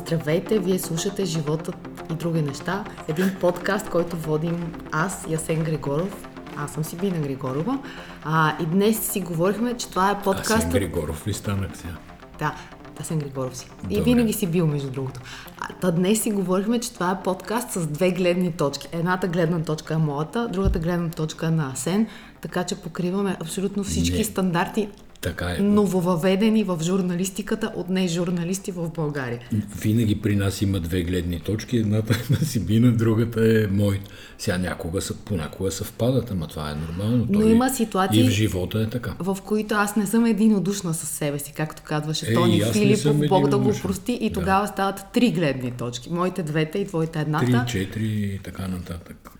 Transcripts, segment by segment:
Здравейте, вие слушате Животът и други неща. Един подкаст, който водим аз, Ясен Григоров. Аз съм Сибина Григорова. А, и днес си говорихме, че това е подкаст. Асен Григоров ли станах сега? Да, Асен Григоров си. И Добре. винаги си бил, между другото. А, та днес си говорихме, че това е подкаст с две гледни точки. Едната гледна точка е моята, другата гледна точка е на Асен, така че покриваме абсолютно всички Не. стандарти, Така е. нововъведени в журналистиката от не журналисти в България. Винаги при нас има две гледни точки. Едната е на Сибина, другата е мой. Сега някога са, понякога съвпадат, ама това е нормално. Но Той има ситуации- И в живота е така. в които аз не съм единодушна със себе си, както казваше Е, Тони Филипов, Бог да го прости, и Да. тогава стават три гледни точки. Моите двете и твоите едната. Три, четири и така нататък.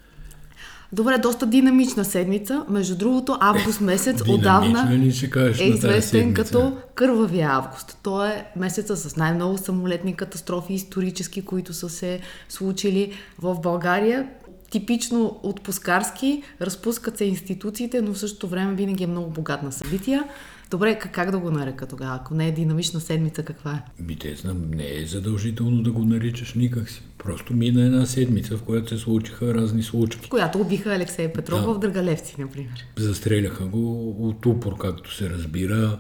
Добре, доста динамична седмица. Между другото, август месец отдавна ли ще кажеш е известен като кървавия август. То е месеца с най-много самолетни катастрофи исторически, които са се случили в България. Типично отпускарски, разпускат се институциите, но в същото време винаги е много богат на събития. Добре, как, как да го нарека тогава? Ако не е динамична седмица, каква е? Ми те знам, не е задължително да го наричаш никак си. Просто мина една седмица, в която се случиха разни случки. Която убиха Алексей Петров Да. в Драгалевци, например. Застреляха го от упор, както се разбира.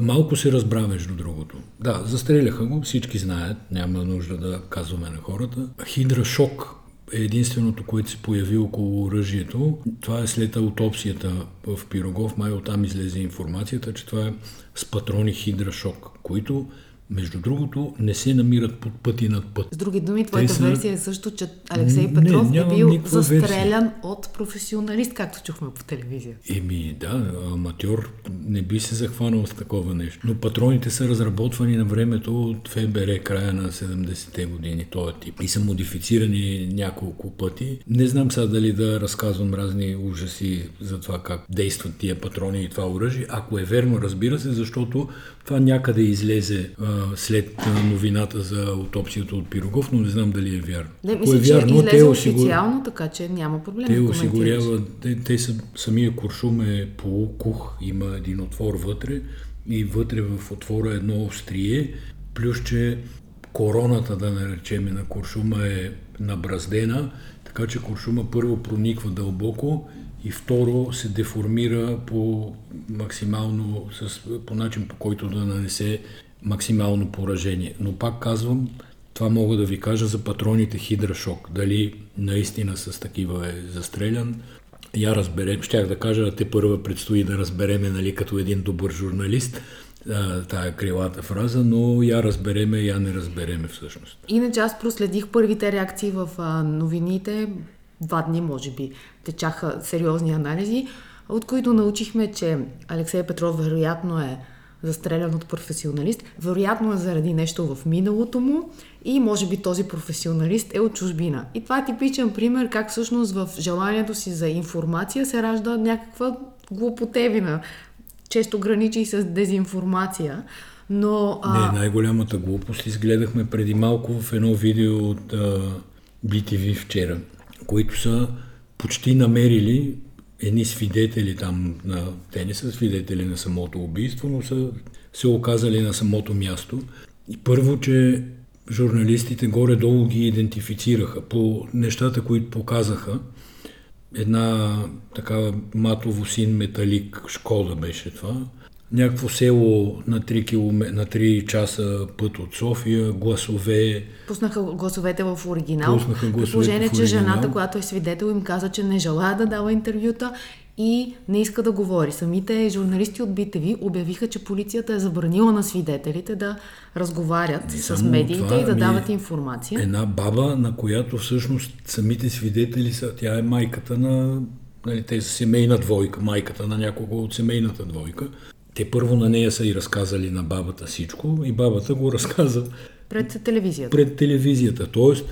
Малко се разбра, между другото. Да, застреляха го, всички знаят, няма нужда да казваме на хората. Хидрашок е единственото, което се появи около оръжието. Това е след аутопсията в Пирогов. Май оттам излезе информацията, че това е с патрони хидрашок, които, между другото, не се намират под път и над път. С други думи, твоята са- версия е също, че Алексей Не, Петров е нямам бил застрелян от професионалист, както чухме по телевизия. Еми да, аматьор не би се захванал с такова нещо. Но патроните са разработвани на времето от ФБР, края на 70-те години, този тип. И са модифицирани няколко пъти. Не знам сега дали да разказвам разни ужаси за това как действат тия патрони и това оръжие. Ако е верно, разбира се, защото това някъде излезе а, след новината за аутопсията от Пирогов, но не знам дали е вярно. Не, Ако мисля, е че вярно, излезе те осигур- официално, така че няма проблем. те осигуряват, те, те са, самия куршум е полукух, има един отвор вътре и вътре в отвора е едно острие, плюс че короната, да наречем, на куршума е набраздена, така че куршума първо прониква дълбоко и второ се деформира по максимално, с, по начин по който да нанесе максимално поражение. Но пак казвам, това мога да ви кажа за патроните Хидрашок. Дали наистина с такива е застрелян, я разберем. Щях да кажа, те първа предстои да разбереме, нали, като един добър журналист, тая крилата фраза, но я разбереме, я не разбереме всъщност. Иначе аз проследих първите реакции в новините, два дни може би, течаха сериозни анализи, от които научихме, че Алексей Петров вероятно е застрелян от професионалист, вероятно е заради нещо в миналото му и може би този професионалист е от чужбина. И това е типичен пример как всъщност в желанието си за информация се ражда някаква глупотевина. Често граничи и с дезинформация, но... а, Не, най-голямата глупост изгледахме преди малко в едно видео от а, BTV вчера, които са почти намерили едни свидетели там, на, те не са свидетели на самото убийство, но са се оказали на самото място. И първо, че журналистите горе-долу ги идентифицираха по нещата, които показаха. Една такава матово син металик, Шкода беше това. Някакво село на 3, км, на 3 часа път от София, гласове, Пуснаха гласовете в оригинал. Пуснаха гласовете положение, в че оригинал. жената, която е свидетел, им каза, че не желая да дава интервюта и не иска да говори. Самите журналисти от BTV обявиха, че полицията е забранила на свидетелите да разговарят Не с медиите това, и да ами, дават информация. Една баба, на която всъщност самите свидетели са, тя е майката на, нали, те са семейна двойка, майката на някого от семейната двойка. Те първо на нея са и разказали на бабата всичко и бабата го разказа Пред телевизията. пред телевизията. Тоест,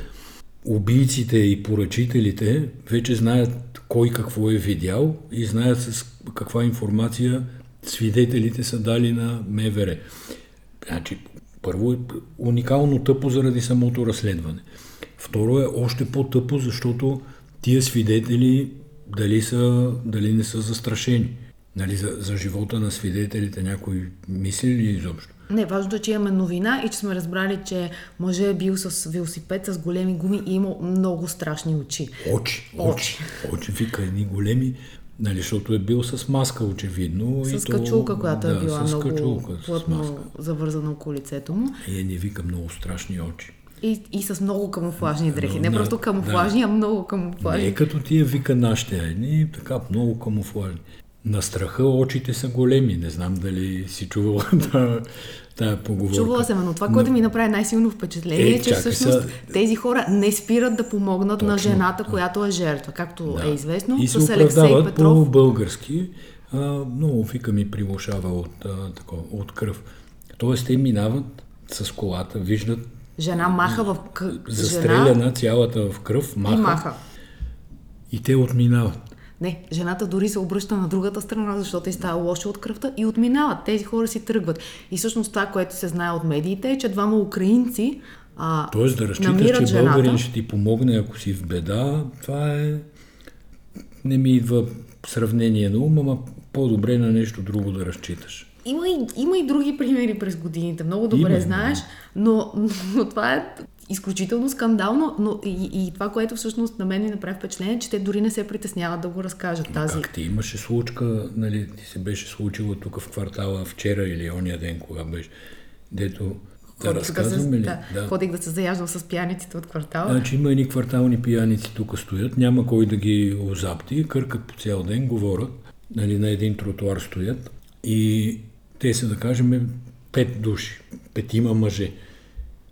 убийците и поръчителите вече знаят кой какво е видял и знаят с каква информация свидетелите са дали на МВР. Значи, първо е уникално тъпо заради самото разследване. Второ е още по-тъпо, защото тия свидетели дали, са, дали не са застрашени. Нали, за, за живота на свидетелите някой мисли ли изобщо? Не, важното е, че имаме новина и че сме разбрали, че мъже е бил с велосипед с големи гуми и имал много страшни очи. Очи, очи, очи, вика едни големи, нали, защото е бил с маска очевидно. С и качулка, то, която да, е била с много качулка, с плътно маска. завързана около лицето му. И е, не вика много страшни очи. И, и с много камуфлажни дрехи. Не да, просто камуфлажни, а много камуфлажни. Не е като тия вика нашите, едни така много камуфлажни. На страха очите са големи. Не знам дали си чувала тая, тая поговорка. Чувала съм, но това, което ми направи най-силно впечатление, Е, е, че всъщност сега. тези хора не спират да помогнат на Точно, жената, която е жертва, както Да. е известно. И се оправдават Петров. по-български. А, много фика ми прилушава от, а, такова, от кръв. Тоест те минават с колата, виждат Жена маха в к... застреляна цялата в кръв, маха, и маха. и те отминават. Не, жената дори се обръща на другата страна, защото й става лошо от кръвта и отминават. Тези хора си тръгват. И всъщност това, което се знае от медиите е, че двама украинци а, Тоест да разчиташ, че жената. българин ще ти помогне, ако си в беда, това е... Не ми идва сравнение на ум, ама по-добре на нещо друго да разчиташ. Има и, има и други примери през годините, много добре Има, знаеш, но, но това е изключително скандално, но и, и това, което всъщност на мен ми направи впечатление, че те дори не се притесняват да го разкажат тази. Как ти имаше случка, нали, ти се беше случила тук в квартала вчера или ония ден, кога беше, дето да разказваме да, ли? да, ходих да се заяждам с пияниците от квартала. Значи има едни квартални пияници тук стоят, няма кой да ги озапти, къркат по цял ден, говорят, нали, на един тротуар стоят и те са, да кажем, пет души, петима мъже.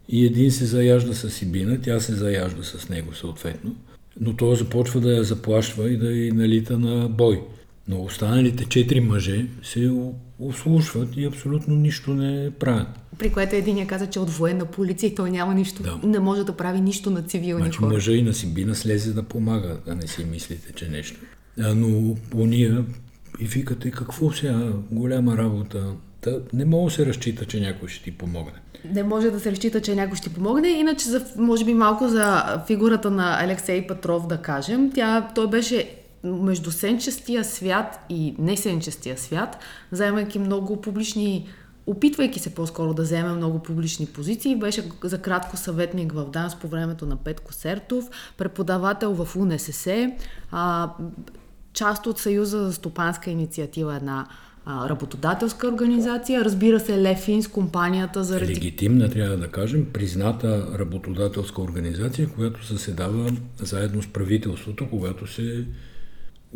И един се заяжда с Сибина, тя се заяжда с него съответно, но той започва да я заплашва и да й налита на бой. Но останалите четири мъже се услушват и абсолютно нищо не правят. При което един каза, че е от военна полиция и той няма нищо, Да. не може да прави нищо на цивилни Значи хора. мъжа и на Сибина слезе да помага, да не си мислите, че нещо. А, но уния и викате, какво сега, голяма работа. Та, не мога да се разчита, че някой ще ти помогне. Не може да се разчита, че някой ще помогне. Иначе, за, може би малко за фигурата на Алексей Петров да кажем. Тя, той беше между сенчестия свят и несенчестия свят, заемайки много публични опитвайки се по-скоро да вземе много публични позиции, беше за кратко съветник в ДАНС по времето на Петко Сертов, преподавател в УНСС, а, част от Съюза за стопанска инициатива, една а, работодателска организация. Разбира се, Лефинс, компанията за. Легитимна, трябва да кажем, призната работодателска организация, която заседава заедно с правителството, когато се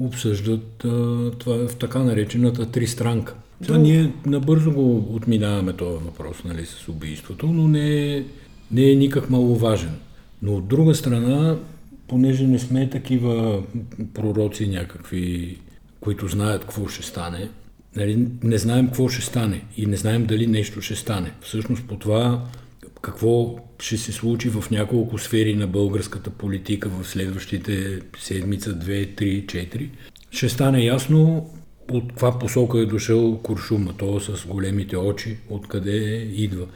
обсъждат а, това в така наречената тристранка. Сега ние набързо го отминаваме този въпрос нали, с убийството, но не е, не е никак маловажен. Но от друга страна, понеже не сме такива пророци някакви, които знаят какво ще стане, нали, не знаем какво ще стане и не знаем дали нещо ще стане. Всъщност по това какво ще се случи в няколко сфери на българската политика в следващите седмица, две, три, четири, ще стане ясно от каква посока е дошъл Куршума, то с големите очи, откъде идва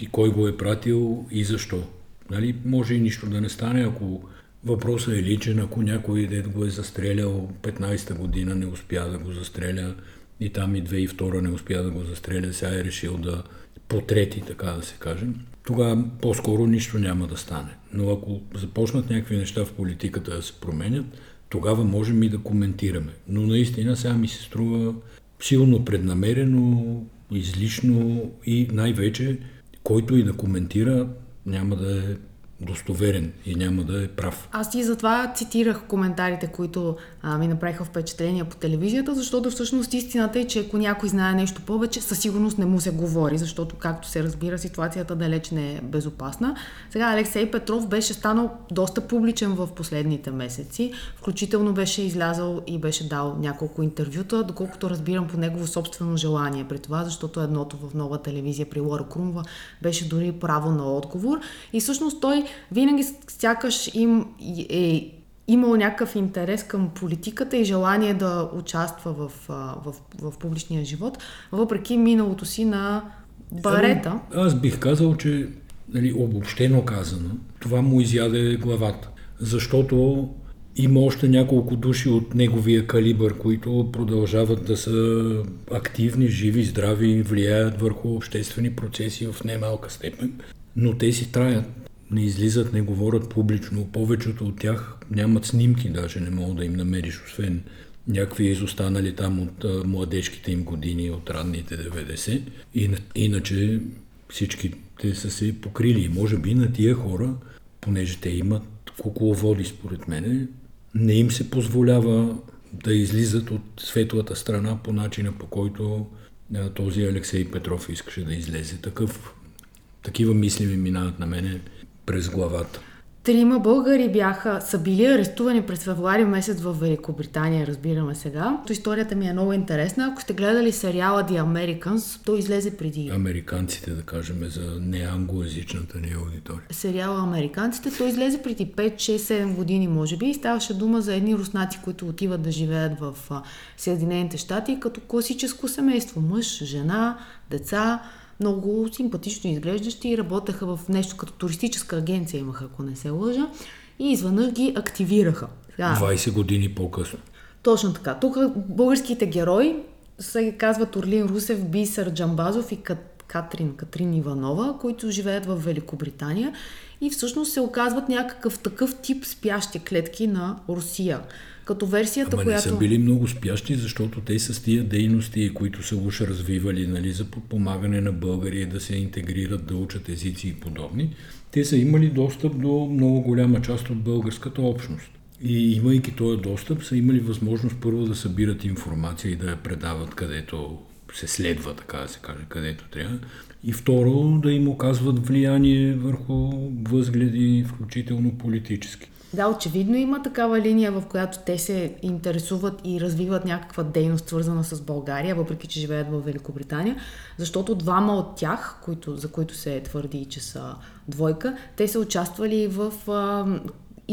и кой го е пратил и защо. Нали, може и нищо да не стане, ако въпросът е личен, ако някой дед го е застрелял 15-та година, не успя да го застреля и там и 2002 не успя да го застреля, сега е решил да потрети, така да се каже, тогава по-скоро нищо няма да стане. Но ако започнат някакви неща в политиката да се променят, тогава можем и да коментираме. Но наистина сега ми се струва силно преднамерено, излишно и най-вече който и да коментира няма да е достоверен и няма да е прав. Аз и затова цитирах коментарите, които а, ми направиха впечатление по телевизията, защото всъщност истината е, че ако някой знае нещо повече, със сигурност не му се говори, защото, както се разбира, ситуацията далеч не е безопасна. Сега Алексей Петров беше станал доста публичен в последните месеци, включително беше излязал и беше дал няколко интервюта, доколкото разбирам по негово собствено желание при това, защото едното в нова телевизия при Лора Крумва беше дори право на отговор. И всъщност той винаги сякаш им е имал някакъв интерес към политиката и желание да участва в, в, в, публичния живот, въпреки миналото си на барета. Аз бих казал, че нали, обобщено казано, това му изяде главата. Защото Има още няколко души от неговия калибър, които продължават да са активни, живи, здрави, влияят върху обществени процеси в немалка степен. Но те си траят. Не излизат, не говорят публично. Повечето от тях нямат снимки, даже не мога да им намериш, освен някакви изостанали там от младежките им години, от ранните 90. И, иначе всички те са се покрили. Може би на тия хора, понеже те имат кукловоди, според мене, не им се позволява да излизат от светлата страна по начина по който този Алексей Петров искаше да излезе. Такъв, такива мисли ми минават на мене през главата. Трима българи бяха, са били арестувани през февруари месец в Великобритания, разбираме сега. То историята ми е много интересна. Ако сте гледали сериала The Americans, то излезе преди... Американците, да кажем, за неанглоязичната ни аудитория. Сериала Американците, то излезе преди 5, 6, 7 години, може би, и ставаше дума за едни руснаци, които отиват да живеят в Съединените щати като класическо семейство. Мъж, жена, деца, много симпатично изглеждащи и работеха в нещо като туристическа агенция имаха, ако не се лъжа. И изведнъж ги активираха. Сега, 20 години по-късно. Точно така. Тук българските герои се казват Орлин Русев, Бисър Джамбазов и Катрин, Катрин Иванова, които живеят в Великобритания и всъщност се оказват някакъв такъв тип спящи клетки на Русия. Като версията, Ама която... не са били много спящи, защото те с тия дейности, които са уж развивали нали, за подпомагане на българи да се интегрират, да учат езици и подобни, те са имали достъп до много голяма част от българската общност. И имайки този достъп, са имали възможност първо да събират информация и да я предават където се следва, така да се каже, където трябва. И второ, да им оказват влияние върху възгледи, включително политически. Да, очевидно има такава линия, в която те се интересуват и развиват някаква дейност, свързана с България, въпреки че живеят в Великобритания, защото двама от тях, които, за които се твърди, че са двойка, те са участвали в а,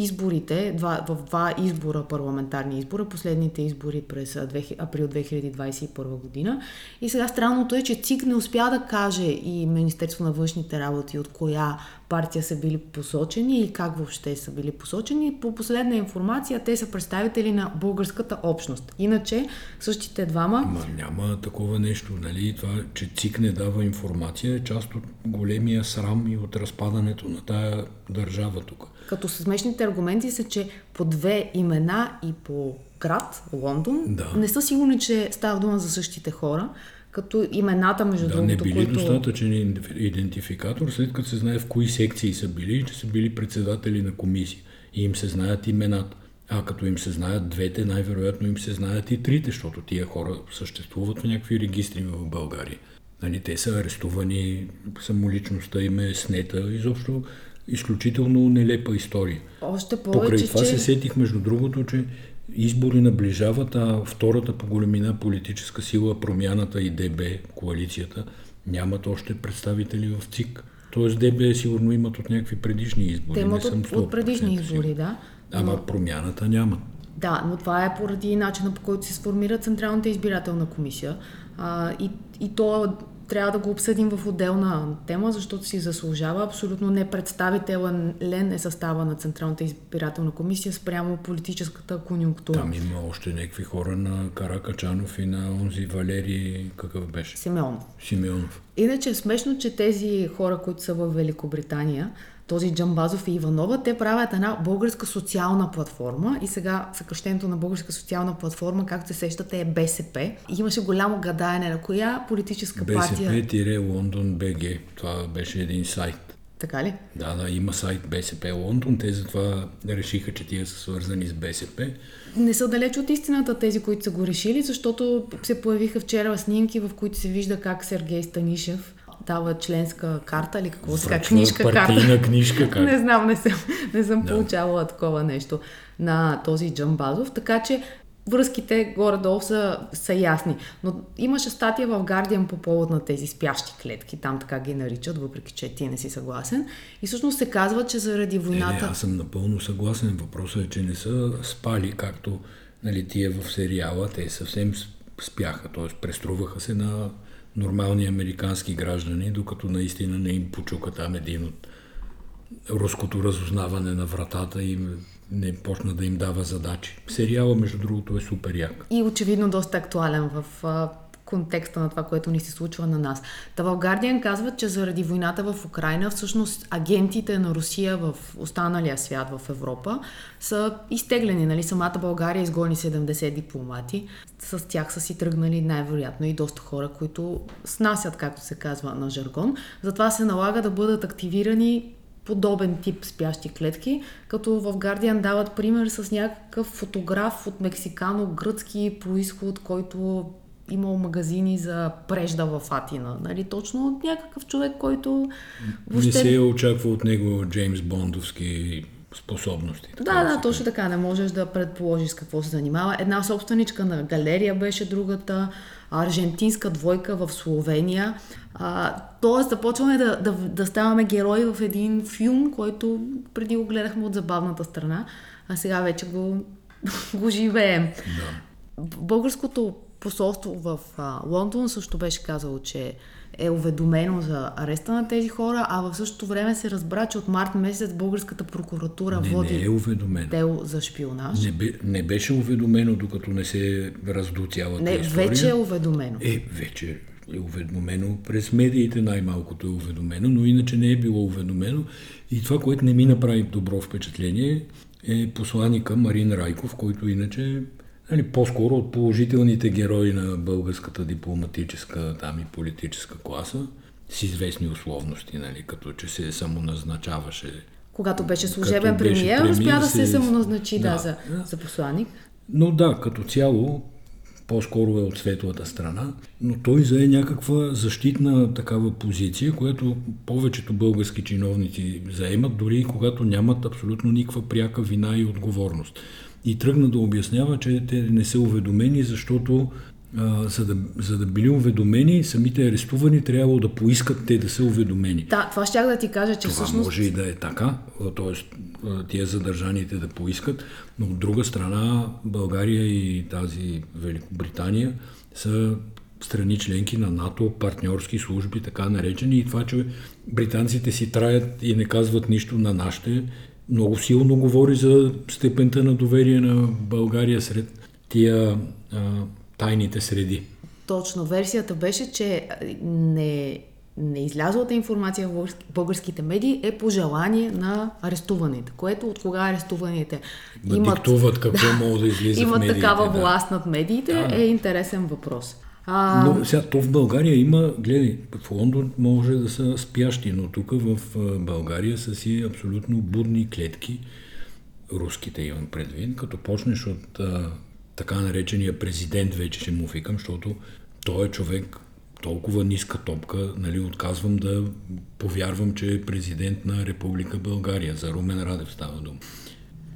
изборите, два, в два избора, парламентарни избора, последните избори през април 2021 година. И сега странното е, че ЦИК не успя да каже и Министерство на външните работи от коя партия са били посочени и как въобще са били посочени. По последна информация, те са представители на българската общност. Иначе, същите двама... Ма няма такова нещо, нали? Това, че ЦИК не дава информация е част от големия срам и от разпадането на тая държава тук. Като смешните аргументи са, че по две имена и по град, Лондон, да. не са сигурни, че става дума за същите хора като имената, между да, другото. не били които... достатъчен идентификатор, след като се знае в кои секции са били, че са били председатели на комисии и им се знаят имената. А като им се знаят двете, най-вероятно им се знаят и трите, защото тия хора съществуват в някакви регистри в България. Нали, те са арестувани, самоличността им е снета, изобщо изключително нелепа история. Още повече, Покрай това че... се сетих, между другото, че избори наближават, а втората по големина политическа сила, промяната и ДБ, коалицията, нямат още представители в ЦИК. Тоест ДБ сигурно имат от някакви предишни избори. Те имат от, от предишни избори, да. Ама но... промяната няма. Да, но това е поради начина по който се сформира Централната избирателна комисия. А, и, и то трябва да го обсъдим в отделна тема, защото си заслужава. Абсолютно непредставителен е състава на Централната избирателна комисия спрямо политическата конюнктура. Там има още някакви хора на Каракачанов и на онзи Валери, какъв беше? Симеонов. Симеонов. Иначе е смешно, че тези хора, които са в Великобритания, този Джамбазов и Иванова, те правят една българска социална платформа и сега съкръщението на българска социална платформа, както се сещате, е БСП. И имаше голямо гадаене на коя политическа БСП партия... БСП-Лондон БГ. Това беше един сайт. Така ли? Да, да, има сайт БСП Лондон. Те затова решиха, че тия са свързани с БСП. Не са далеч от истината тези, които са го решили, защото се появиха вчера снимки, в които се вижда как Сергей Станишев дава членска карта или какво сега, книжка карта. книжка карта. не знам, не съм, не съм да. получавала такова нещо на този Джамбазов, така че връзките горе-долу са, са ясни. Но имаше статия в Guardian по повод на тези спящи клетки, там така ги наричат, въпреки че ти не си съгласен. И всъщност се казва, че заради войната... Не, не, аз съм напълно съгласен. Въпросът е, че не са спали, както нали, тия в сериала, те съвсем спяха, т.е. преструваха се на нормални американски граждани, докато наистина не им почука там един от руското разузнаване на вратата и не почна да им дава задачи. Сериала, между другото, е супер як. И очевидно доста актуален в контекста на това, което ни се случва на нас. Та в Guardian казват, че заради войната в Украина, всъщност агентите на Русия в останалия свят в Европа са изтеглени. Нали? Самата България изгони 70 дипломати. С тях са си тръгнали най-вероятно и доста хора, които снасят, както се казва на жаргон. Затова се налага да бъдат активирани подобен тип спящи клетки, като в Guardian дават пример с някакъв фотограф от мексикано-гръцки происход, който имал магазини за прежда в Атина. Нали? Точно от някакъв човек, който... Въобще... Не се е очаква от него Джеймс Бондовски способности. Да, да, да точно така. Не можеш да предположиш какво се занимава. Една собственичка на галерия беше другата, аржентинска двойка в Словения. А, тоест, започваме да, да, да ставаме герои в един филм, който преди го гледахме от забавната страна, а сега вече го, го живеем. Да. Българското посолство в а, Лондон също беше казало, че е уведомено за ареста на тези хора, а в същото време се разбра, че от март месец българската прокуратура не, води не е уведомено. дело за шпионаж. Не, бе, не беше уведомено, докато не се раздо цялата не, история. вече е уведомено. Е, вече е уведомено. През медиите най-малкото е уведомено, но иначе не е било уведомено. И това, което не ми направи добро впечатление, е посланика Марин Райков, който иначе нали, по-скоро от положителните герои на българската дипломатическа там и политическа класа, с известни условности, нали, като че се самоназначаваше. Когато беше служебен беше премиер, успя да се, се самоназначи да, да, за, да. за посланник. Но да, като цяло, по-скоро е от светлата страна, но той зае някаква защитна такава позиция, която повечето български чиновници заемат, дори и когато нямат абсолютно никаква пряка вина и отговорност и тръгна да обяснява, че те не са уведомени, защото а, за, да, за да били уведомени, самите арестувани трябвало да поискат те да са уведомени. Да, това щях да ти кажа, че това всъщност... може и да е така, т.е. тия задържаните да поискат, но от друга страна България и тази Великобритания са страни членки на НАТО, партньорски служби, така наречени, и това, че британците си траят и не казват нищо на нашите, много силно говори за степента на доверие на България сред тия а, тайните среди. Точно. Версията беше, че не, не излязлата информация в българските медии е по желание на арестуваните, което от кога арестуваните имат, диктуват какво да, могат да излиза имат в медиите, такава да. власт над медиите да. е интересен въпрос. А... Но сега то в България има, гледай, в Лондон може да са спящи, но тук в България са си абсолютно будни клетки, руските имам предвид, като почнеш от а, така наречения президент, вече ще му викам, защото той е човек толкова ниска топка, нали, отказвам да повярвам, че е президент на Република България. За Румен Радев става дума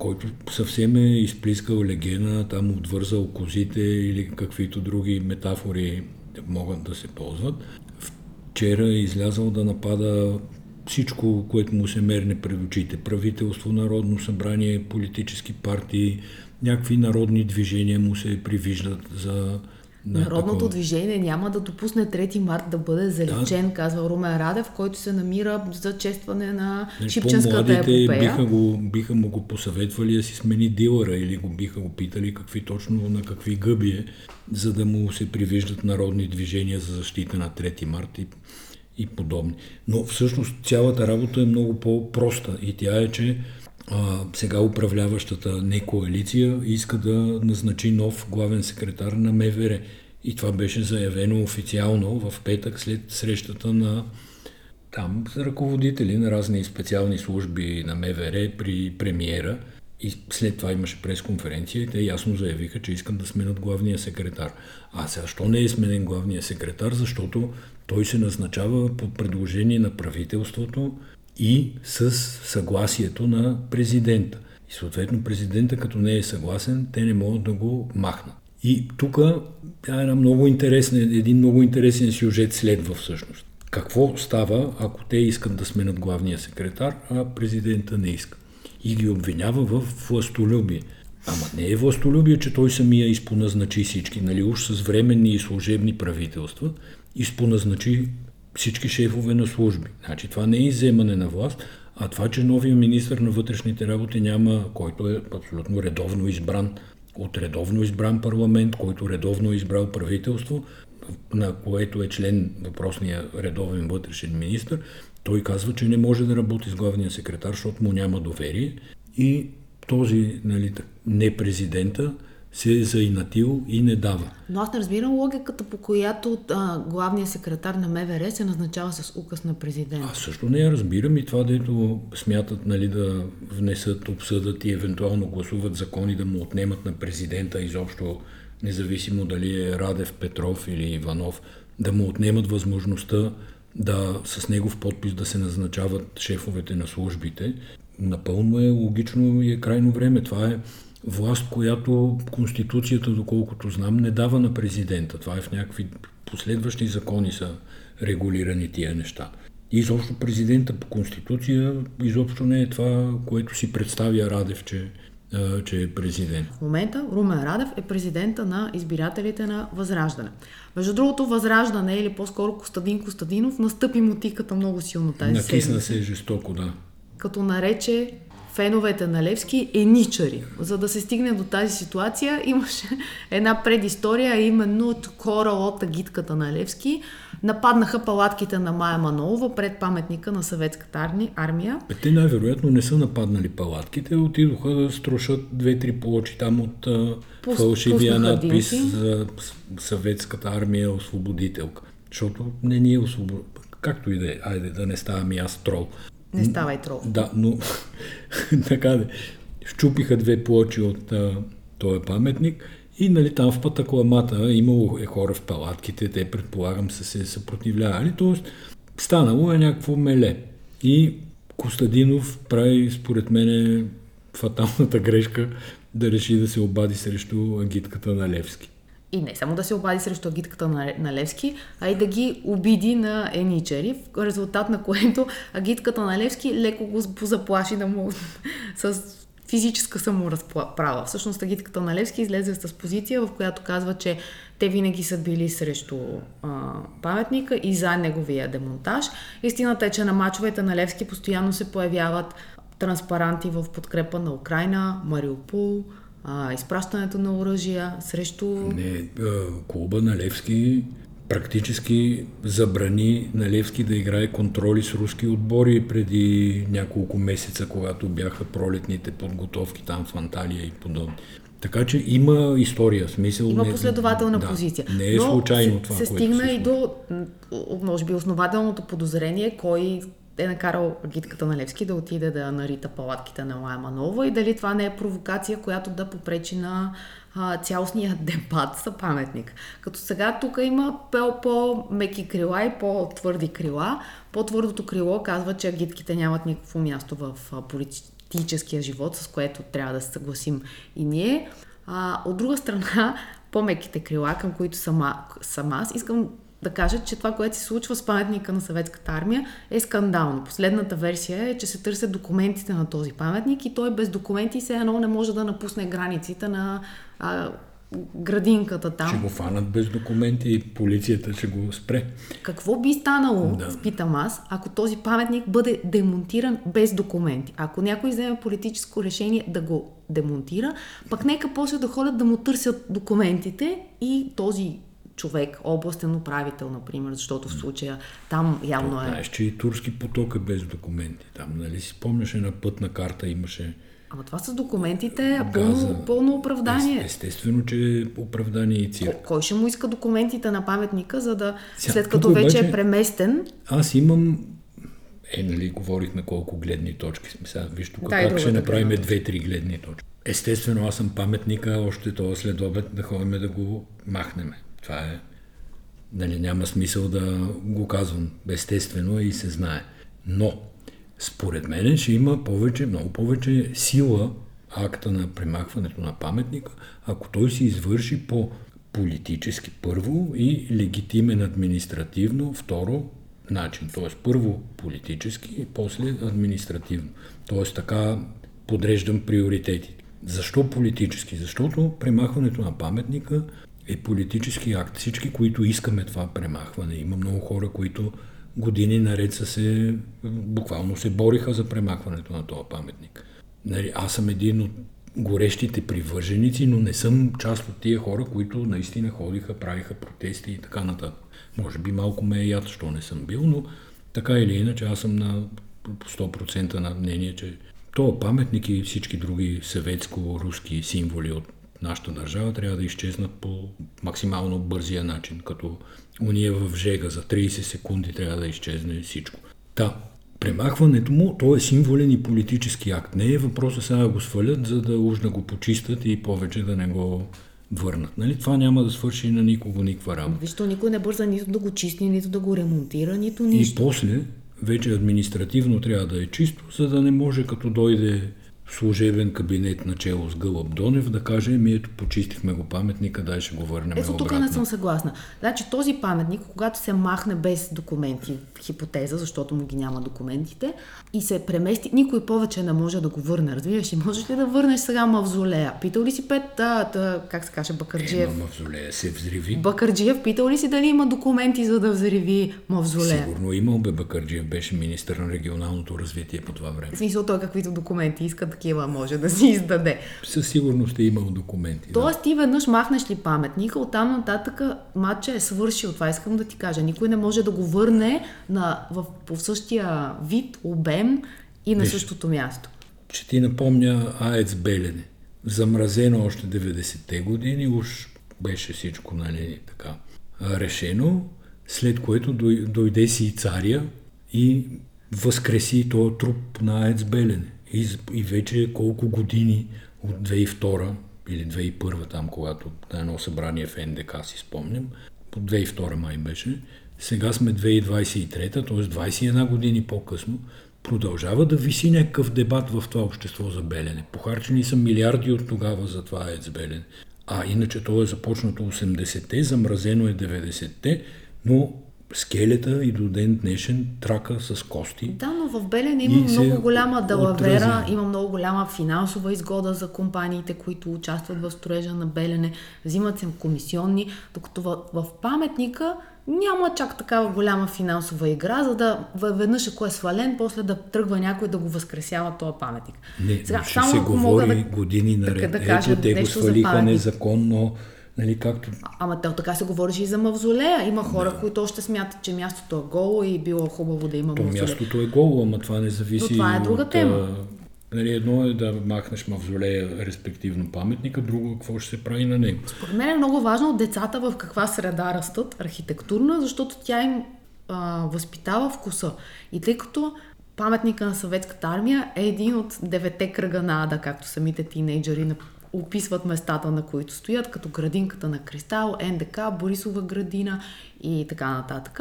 който съвсем е изплискал легена, там отвързал козите или каквито други метафори могат да се ползват. Вчера е излязал да напада всичко, което му се мерне пред очите. Правителство, Народно събрание, политически партии, някакви народни движения му се привиждат за Народното такова. движение няма да допусне 3 март да бъде заличен, да. казва Румен Радев, който се намира за честване на не, Шипченската епопея. Биха, го, биха му го посъветвали да си смени дилъра или го биха го питали какви точно на какви гъби е, за да му се привиждат народни движения за защита на 3 март и, и подобни. Но всъщност цялата работа е много по-проста и тя е, че сега управляващата не коалиция иска да назначи нов главен секретар на МВР. И това беше заявено официално в петък след срещата на там ръководители на разни специални служби на МВР при премиера. И след това имаше пресконференция и те ясно заявиха, че искат да сменят главния секретар. А сега, що не е сменен главния секретар? Защото той се назначава по предложение на правителството и с съгласието на президента. И съответно президента, като не е съгласен, те не могат да го махнат. И тук е една много интересна, един много интересен сюжет следва всъщност. Какво става, ако те искат да сменят главния секретар, а президента не иска? И ги обвинява в властолюбие. Ама не е властолюбие, че той самия изпоназначи всички, нали, уж с временни и служебни правителства, изпоназначи всички шефове на служби. Значи това не е изземане на власт, А това, че новия министр на вътрешните работи няма, който е абсолютно редовно избран от редовно избран парламент, който редовно е избрал правителство, на което е член въпросния редовен вътрешен министр, той казва, че не може да работи с главния секретар, защото му няма доверие и този нали, не президента се е заинатил и не дава. Но аз не разбирам логиката, по която а, главният секретар на МВР се назначава с указ на президента. Аз също не я разбирам и това, дето смятат нали, да внесат, обсъдат и евентуално гласуват закони да му отнемат на президента изобщо, независимо дали е Радев, Петров или Иванов, да му отнемат възможността да с негов подпис да се назначават шефовете на службите. Напълно е логично и е крайно време. Това е власт, която Конституцията, доколкото знам, не дава на президента. Това е в някакви последващи закони са регулирани тия неща. И изобщо президента по Конституция изобщо не е това, което си представя Радев, че, че е президент. В момента Румен Радев е президента на избирателите на Възраждане. Между другото, Възраждане или по-скоро Костадин Костадинов настъпи мотиката много силно тази Накисна се жестоко, да. Като нарече феновете на Левски еничари. За да се стигне до тази ситуация имаше една предистория, именно от хора от агитката на Левски нападнаха палатките на Майя Манолова пред паметника на съветската армия. Е, те най-вероятно не са нападнали палатките, отидоха да струшат две-три плочи там от Пус, фалшивия надпис за съветската армия освободителка. Защото не ни е освободителка. Както и да е, айде да не ставам и аз трол. Не ставай трол. Да, но така де. Щупиха две плочи от а, този паметник и нали, там в пътакламата имало е хора в палатките, те предполагам са се съпротивлявали, т.е. станало е някакво меле. И Костадинов прави, според мен, фаталната грешка да реши да се обади срещу агитката на Левски. И не само да се обади срещу агитката на, на Левски, а и да ги обиди на еничери, в резултат на което агитката на Левски леко го заплаши да му с физическа саморазправа. Всъщност агитката на Левски излезе с позиция, в която казва, че те винаги са били срещу а, паметника и за неговия демонтаж. Истината е, че на мачовете на Левски постоянно се появяват транспаранти в подкрепа на Украина, Мариупол, а, изпращането на оръжия срещу... Не, клуба на Левски практически забрани на Левски да играе контроли с руски отбори преди няколко месеца, когато бяха пролетните подготовки там в Анталия и подобни. Така че има история, смисъл. Има последователна не, позиция. Да, не е случайно Но това. Се, се стигна и до, може би, основателното подозрение, кой е накарал гидката на Левски да отиде да нарита палатките на Лая Манова и дали това не е провокация, която да попречи на а, цялостния дебат за паметник. Като сега тук има по-меки крила и по-твърди крила. По-твърдото крило казва, че гидките нямат никакво място в политическия живот, с което трябва да се съгласим и ние. А, от друга страна, по-меките крила, към които съм, съм аз, искам да кажат, че това, което се случва с паметника на съветската армия е скандално. Последната версия е, че се търсят документите на този паметник и той без документи се едно не може да напусне границите на а, градинката там. Ще го фанат без документи и полицията ще го спре. Какво би станало, да. спитам аз, ако този паметник бъде демонтиран без документи? Ако някой вземе политическо решение да го демонтира, пък нека после да ходят да му търсят документите и този човек, областен управител, например, защото в случая там явно е... Знаеш, че и турски поток е без документи. Там, нали си спомняш една пътна карта имаше... Ама това с документите е пълно, пълно оправдание. Е, естествено, че е оправдание и цирк. Кой ще му иска документите на паметника, за да, Ся, след като вече обаче, е преместен... Аз имам е, нали, говорихме колко гледни точки сме. Сега, виж тук Дай как ще направим две-три гледни точки. Естествено, аз съм паметника, още това след обед да ходим да го махнеме. Това е, нали, няма смисъл да го казвам. Естествено и се знае. Но, според мен ще има повече, много повече сила акта на премахването на паметника, ако той се извърши по политически първо и легитимен административно второ начин. Т.е. първо политически и после административно. Т.е. така подреждам приоритетите. Защо политически? Защото премахването на паметника е политически акт. Всички, които искаме това премахване, има много хора, които години наред са се, буквално се бориха за премахването на този паметник. Нали, аз съм един от горещите привърженици, но не съм част от тия хора, които наистина ходиха, правиха протести и така нататък. Може би малко ме е яд, що не съм бил, но така или иначе аз съм на 100% на мнение, че това паметник и всички други съветско-руски символи от нашата държава трябва да изчезнат по максимално бързия начин, като уния в жега за 30 секунди трябва да изчезне всичко. Та, премахването му, то е символен и политически акт. Не е въпроса сега да го свалят, за да уж да го почистят и повече да не го върнат. Нали? Това няма да свърши на никого никаква работа. Вижте, никой не бърза нито да го чисти, нито да го ремонтира, нито нищо. И после вече административно трябва да е чисто, за да не може като дойде служебен кабинет начало с Гълъб Донев да каже, ми ето почистихме го паметника, дай ще го върнем Ето тук не съм съгласна. Значи този паметник, когато се махне без документи, хипотеза, защото му ги няма документите, и се премести, никой повече не може да го върне. Разбираш ли, можеш ли да върнеш сега мавзолея? Питал ли си Пет, да, да как се каже, Бакарджиев? Е, мавзолея се взриви. Бакарджиев, питал ли си дали има документи за да взриви мавзолея? Сигурно имал бе Бакарджиев, беше министър на регионалното развитие по това време. В смисъл той каквито документи иска, такива може да си издаде. Със сигурност е имал документи. Тоест да. ти веднъж махнеш ли паметника, оттам нататък матча е свършил. Това искам да ти кажа. Никой не може да го върне на, в, по същия вид, обем и на Виж, същото място. Ще ти напомня АЕЦ Белене. Замразено още 90-те години, уж беше всичко нали, така решено, след което дойде си и царя и възкреси този труп на АЕЦ Белене. И, и вече колко години от 2002 или 2001 там, когато на едно събрание в НДК си спомням, от 2002 май беше, сега сме 2023, т.е. 21 години по-късно, продължава да виси някакъв дебат в това общество за Белене. Похарчени са милиарди от тогава за това ЕЦ Белене. А иначе то е започнато 80-те, замразено е 90-те, но скелета и до ден днешен трака с кости. Да, но в Белене има много голяма далавера, има много голяма финансова изгода за компаниите, които участват в строежа на Белене, взимат се комисионни, докато в, в паметника няма чак такава голяма финансова игра, за да веднъж ако е свален, после да тръгва някой да го възкресява този паметник. Не, Сега, ще само се говори да, години наред. Да, да кажа Ето, те го свалиха незаконно Нали, както... Ама то така се говореше и за мавзолея. Има хора, да. които още смятат, че мястото е голо и било хубаво да има то мавзолея. мястото е голо, ама това не зависи Но това е друга от, тема. Нали, едно е да махнеш мавзолея, респективно паметника, друго какво ще се прави на него. Според мен е много важно децата в каква среда растат, архитектурна, защото тя им а, възпитава вкуса. И тъй като паметника на съветската армия е един от девете кръга на Ада, както самите тинейджери описват местата, на които стоят, като градинката на Кристал, НДК, Борисова градина и така нататък.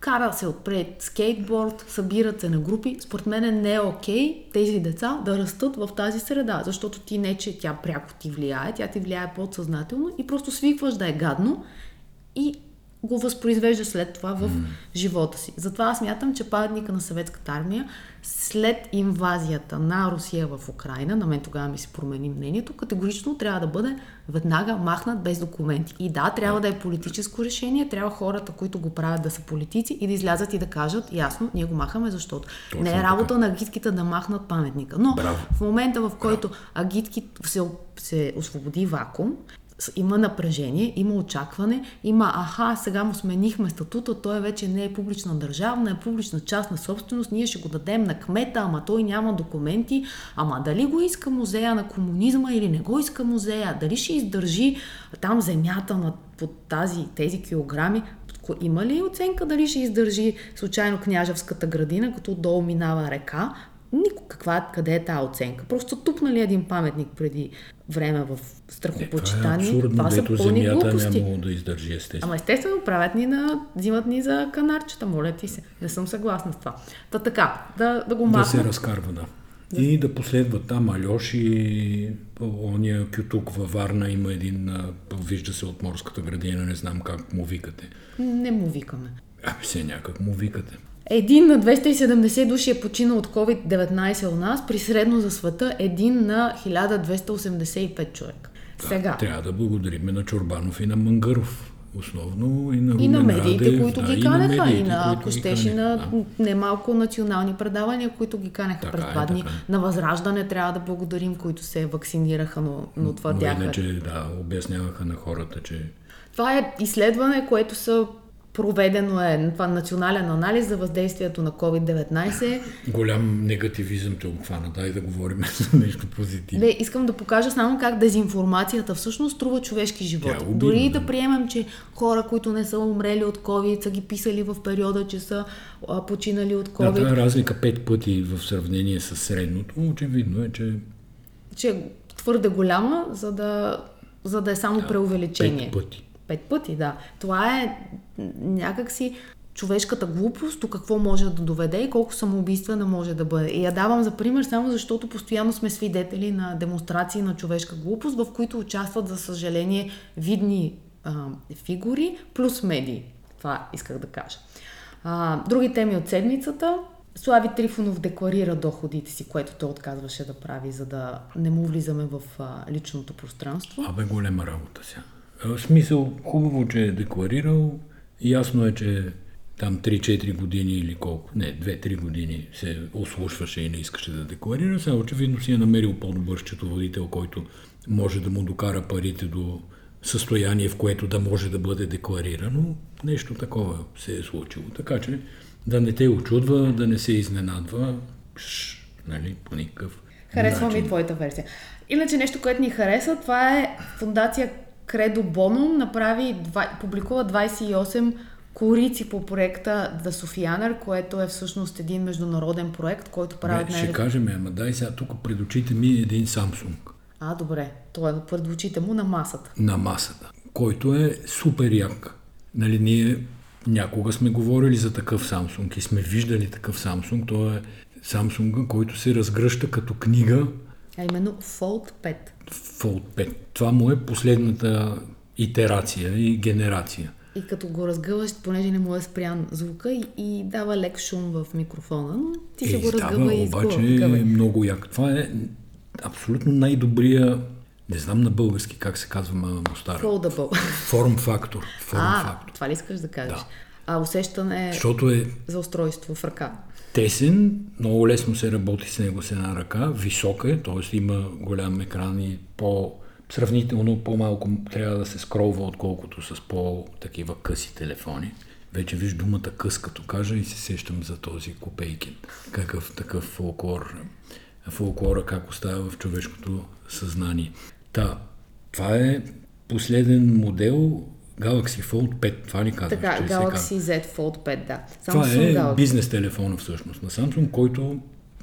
Кара се отпред скейтборд, събират се на групи. Според мен не е окей okay тези деца да растат в тази среда, защото ти не, че тя пряко ти влияе, тя ти влияе подсъзнателно и просто свикваш да е гадно и го възпроизвежда след това в mm. живота си. Затова аз мятам, че паметника на съветската армия след инвазията на Русия в Украина, на мен тогава ми се промени мнението, категорично трябва да бъде веднага махнат без документи. И да, трябва да е политическо решение, трябва хората, които го правят да са политици и да излязат и да кажат, ясно, ние го махаме, защото Точно не е работа така. на агитките да махнат паметника. Но Браво. в момента, в който агитки се, се освободи вакуум, има напрежение, има очакване, има аха, сега му сменихме статута, той вече не е публична държавна, е публична частна собственост, ние ще го дадем на кмета, ама той няма документи, ама дали го иска музея на комунизма или не го иска музея, дали ще издържи там земята на, под тази, тези килограми, има ли оценка дали ще издържи случайно княжевската градина, като долу минава река? Каква, къде е тази оценка? Просто тупнали един паметник преди време в страхопочитание. Е, това е абсурдно, това са пълни земята глупости. няма да издържи естествено. Ама естествено правят ни на, взимат ни за канарчета, моля ти се. Не съм съгласна с това. Та така, да, да го махна. Да се разкарва, да. И да последват там Алеши, ония кютук във Варна има един, вижда се от морската градина, не знам как му викате. Не му викаме. Ами се някак му викате. Един на 270 души е починал от COVID-19 у нас, при средно за света един на 1285 човека. Да, Сега. Трябва да благодарим на Чорбанов и на Мангаров основно и на, и на Румен медиите, Радев, които да, ги канеха, и на, медиите, ако които ги щеше, и на да. немалко национални предавания, които ги канеха Така през е, два дни. така На Възраждане трябва да благодарим, които се вакцинираха, но, но това Но иначе, да, обясняваха на хората, че Това е изследване, което са проведено е това национален анализ за въздействието на COVID-19. голям негативизъм те обхвана. Дай да говорим за нещо позитивно. Не, искам да покажа само как дезинформацията всъщност струва човешки живот. Тя е обидна, Дори да. да приемем, че хора, които не са умрели от COVID, са ги писали в периода, че са а, починали от Да, COVID, това е разлика пет пъти в сравнение с средното. Очевидно е, че че е твърде голяма, за да, за да е само да, преувеличение. пет пъти. Пет пъти, да. Това е някакси човешката глупост, до какво може да доведе и колко самоубийствена може да бъде. И я давам за пример само защото постоянно сме свидетели на демонстрации на човешка глупост, в които участват, за съжаление, видни а, фигури плюс медии. Това исках да кажа. А, други теми от седмицата. Слави Трифонов декларира доходите си, което той отказваше да прави, за да не му влизаме в а, личното пространство. Абе, голема работа сега. В смисъл, хубаво, че е декларирал. Ясно е, че там 3-4 години или колко, не, 2-3 години се ослушваше и не искаше да декларира. Сега очевидно си е намерил по-добър счетоводител, който може да му докара парите до състояние, в което да може да бъде декларирано. Нещо такова се е случило. Така че да не те очудва, да не се изненадва, ш, нали, по никакъв Харесва ми твоята версия. Иначе нещо, което ни хареса, това е фундация Кредо Бонум направи, два- публикува 28 корици по проекта The Sofianer, което е всъщност един международен проект, който правят Бе, най- ще кажем, ама дай сега тук пред очите ми един Samsung А, добре. Той е пред очите му на масата. на масата, който е супер як. Нали, ние някога сме говорили за такъв Samsung и сме виждали такъв Samsung. Той е Samsung, който се разгръща като книга А именно Fold 5. Fold 5. Това му е последната итерация и генерация. И като го разгъваш, понеже не му е спрян звука и, и дава лек шум в микрофона, но ти Е, го става, разгъва и обаче изгъва. е много як. Това е абсолютно най-добрия, не знам на български как се казва, ма му стара. Foldable. Форм фактор. Форм А, фактор. това ли искаш да кажеш? Да. А усещане Защото е за устройство в ръка. тесен, много лесно се работи с него с една ръка, висок е, т.е. има голям екран и по сравнително по-малко трябва да се скролва, отколкото с по-такива къси телефони. Вече виж думата къс, като кажа и се сещам за този Копейкин. Какъв такъв фолклор, фолклора как остава в човешкото съзнание. Та, това е последен модел Galaxy Fold 5, това ли казваш? Така, че? Galaxy Z Fold 5, да. Това Samsung е Galaxy. бизнес телефона всъщност на Samsung, който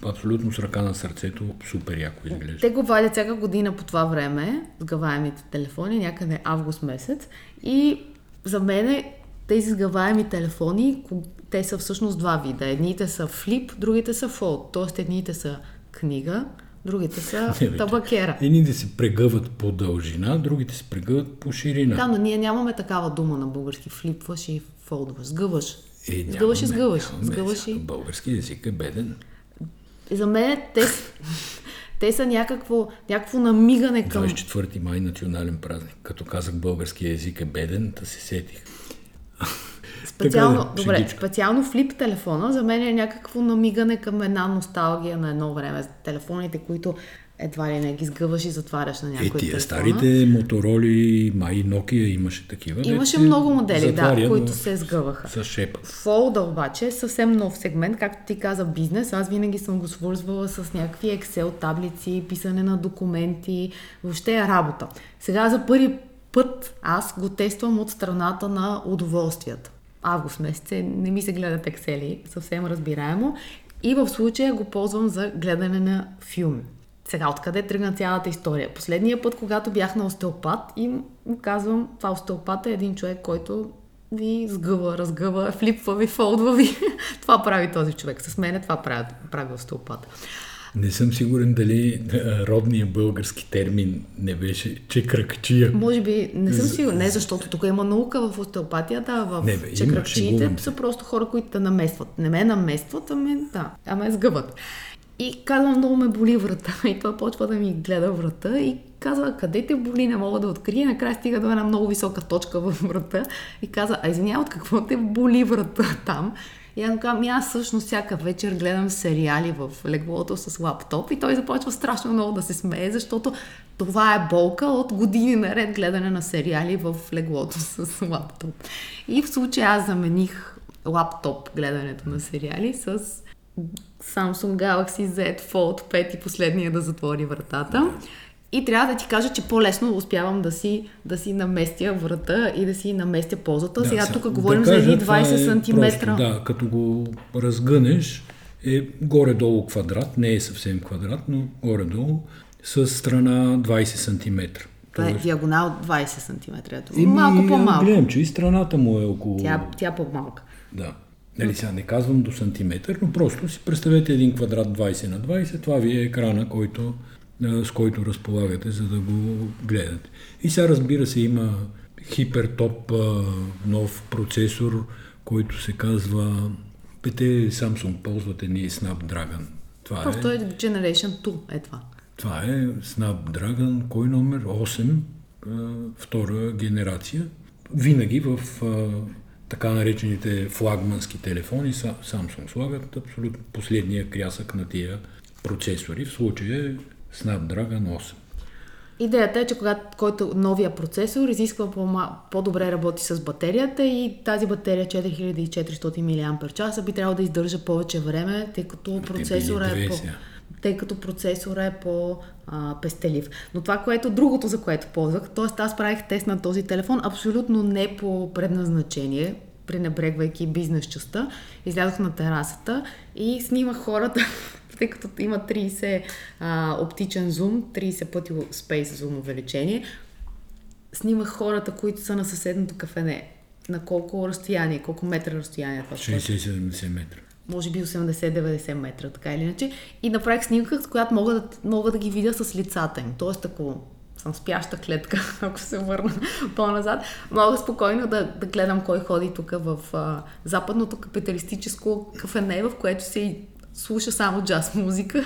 абсолютно с ръка на сърцето супер яко изглежда. Те го вадят всяка година по това време, сгъваемите телефони, някъде август месец. И за мен тези сгъваеми телефони, те са всъщност два вида. Едните са флип, другите са фолд. Тоест едните са книга, другите са Не, бе, табакера. Едните се прегъват по дължина, другите се прегъват по ширина. Да, но ние нямаме такава дума на български. Флипваш и фолдваш. Сгъваш. Е, сгъваш и нямаме, сгъваш. нямаме. Сгъваш и... Български език е беден. За мен те, те са някакво, някакво намигане към... 24 май национален празник. Като казах български език е беден, да се сетих. Специално, Така, добре, шегичка. специално флип телефона за мен е някакво намигане към една носталгия на едно време. Телефоните, които едва ли не ги сгъваш и затваряш на някой Е, тия телефона. старите мотороли, май Nokia имаше такива. Имаше се много модели, да, затваря, които се сгъваха. С шепа. Фолда обаче е съвсем нов сегмент, както ти каза бизнес. Аз винаги съм го свързвала с някакви Excel таблици, писане на документи, въобще е работа. Сега за първи път аз го тествам от страната на удоволствията. Август месец не ми се гледат Excel, съвсем разбираемо. И в случая го ползвам за гледане на филми. Сега, откъде тръгна цялата история? Последния път, когато бях на остеопат и му казвам, това остеопат е един човек, който ви сгъва, разгъва, флипва ви, фолдва ви. това прави този човек. С мен това прави, прави остеопат. Не съм сигурен дали а, родният български термин не беше чекръкчия. Може би, не съм сигурна, не, защото тук има наука в остеопатията, а в Не, бе, има, шегувам се. са просто хора, които те наместват. Не ме наместват, ами да, а ме сгъват. И казвам, много ме боли врата. И той почва да ми гледа врата и казва, къде те боли, не мога да открия. Накрая стига до една много висока точка в врата и каза, а извиня, от какво те боли врата там? И аз казвам, аз всъщност всяка вечер гледам сериали в леглото с лаптоп и той започва страшно много да се смее, защото това е болка от години наред гледане на сериали в леглото с лаптоп. И в случая аз замених лаптоп гледането на сериали с Samsung Galaxy Z Fold 5 и последния да затвори вратата. И трябва да ти кажа, че по-лесно успявам да си, да си наместя врата и да си наместя ползата. Да, Сега тук да говорим кажа, за едни 20 см. Просто, да, като го разгънеш е горе-долу квадрат, не е съвсем квадрат, но горе-долу с страна 20 см. Това е диагонал 20 см. Ето. Малко по-малко. Гледам, че и страната му е около... Тя, тя по-малка. Да. Нали сега не казвам до сантиметър, но просто си представете един квадрат 20 на 20, това ви е екрана, който, с който разполагате, за да го гледате. И сега разбира се има хипертоп нов процесор, който се казва Пете Samsung ползвате ние Snapdragon. Това Просто е, е Generation 2 е това. Това е Snapdragon, кой номер? 8, втора генерация. Винаги в така наречените флагмански телефони, Samsung слагат абсолютно последния крясък на тия процесори. В случая е Snapdragon 8. Идеята е, че когато който новия процесор изисква по-добре работи с батерията и тази батерия 4400 мАч би трябвало да издържа повече време, тъй като процесора е по тъй като процесора е по-пестелив. Но това, което другото, за което ползвах, т.е. аз правих тест на този телефон абсолютно не по предназначение, пренебрегвайки бизнес частта, излязох на терасата и снимах хората, тъй като има 30 а, оптичен зум, 30 пъти спейс зум увеличение, снимах хората, които са на съседното кафене. На колко разстояние, колко метра разстояние това? 60-70 метра може би 80-90 метра, така или иначе. И направих снимка, с която мога да, мога да ги видя с лицата им. Тоест, ако съм спяща клетка, ако се върна по-назад, мога спокойно да, да гледам кой ходи тук в а, западното капиталистическо кафене, в което се слуша само джаз музика,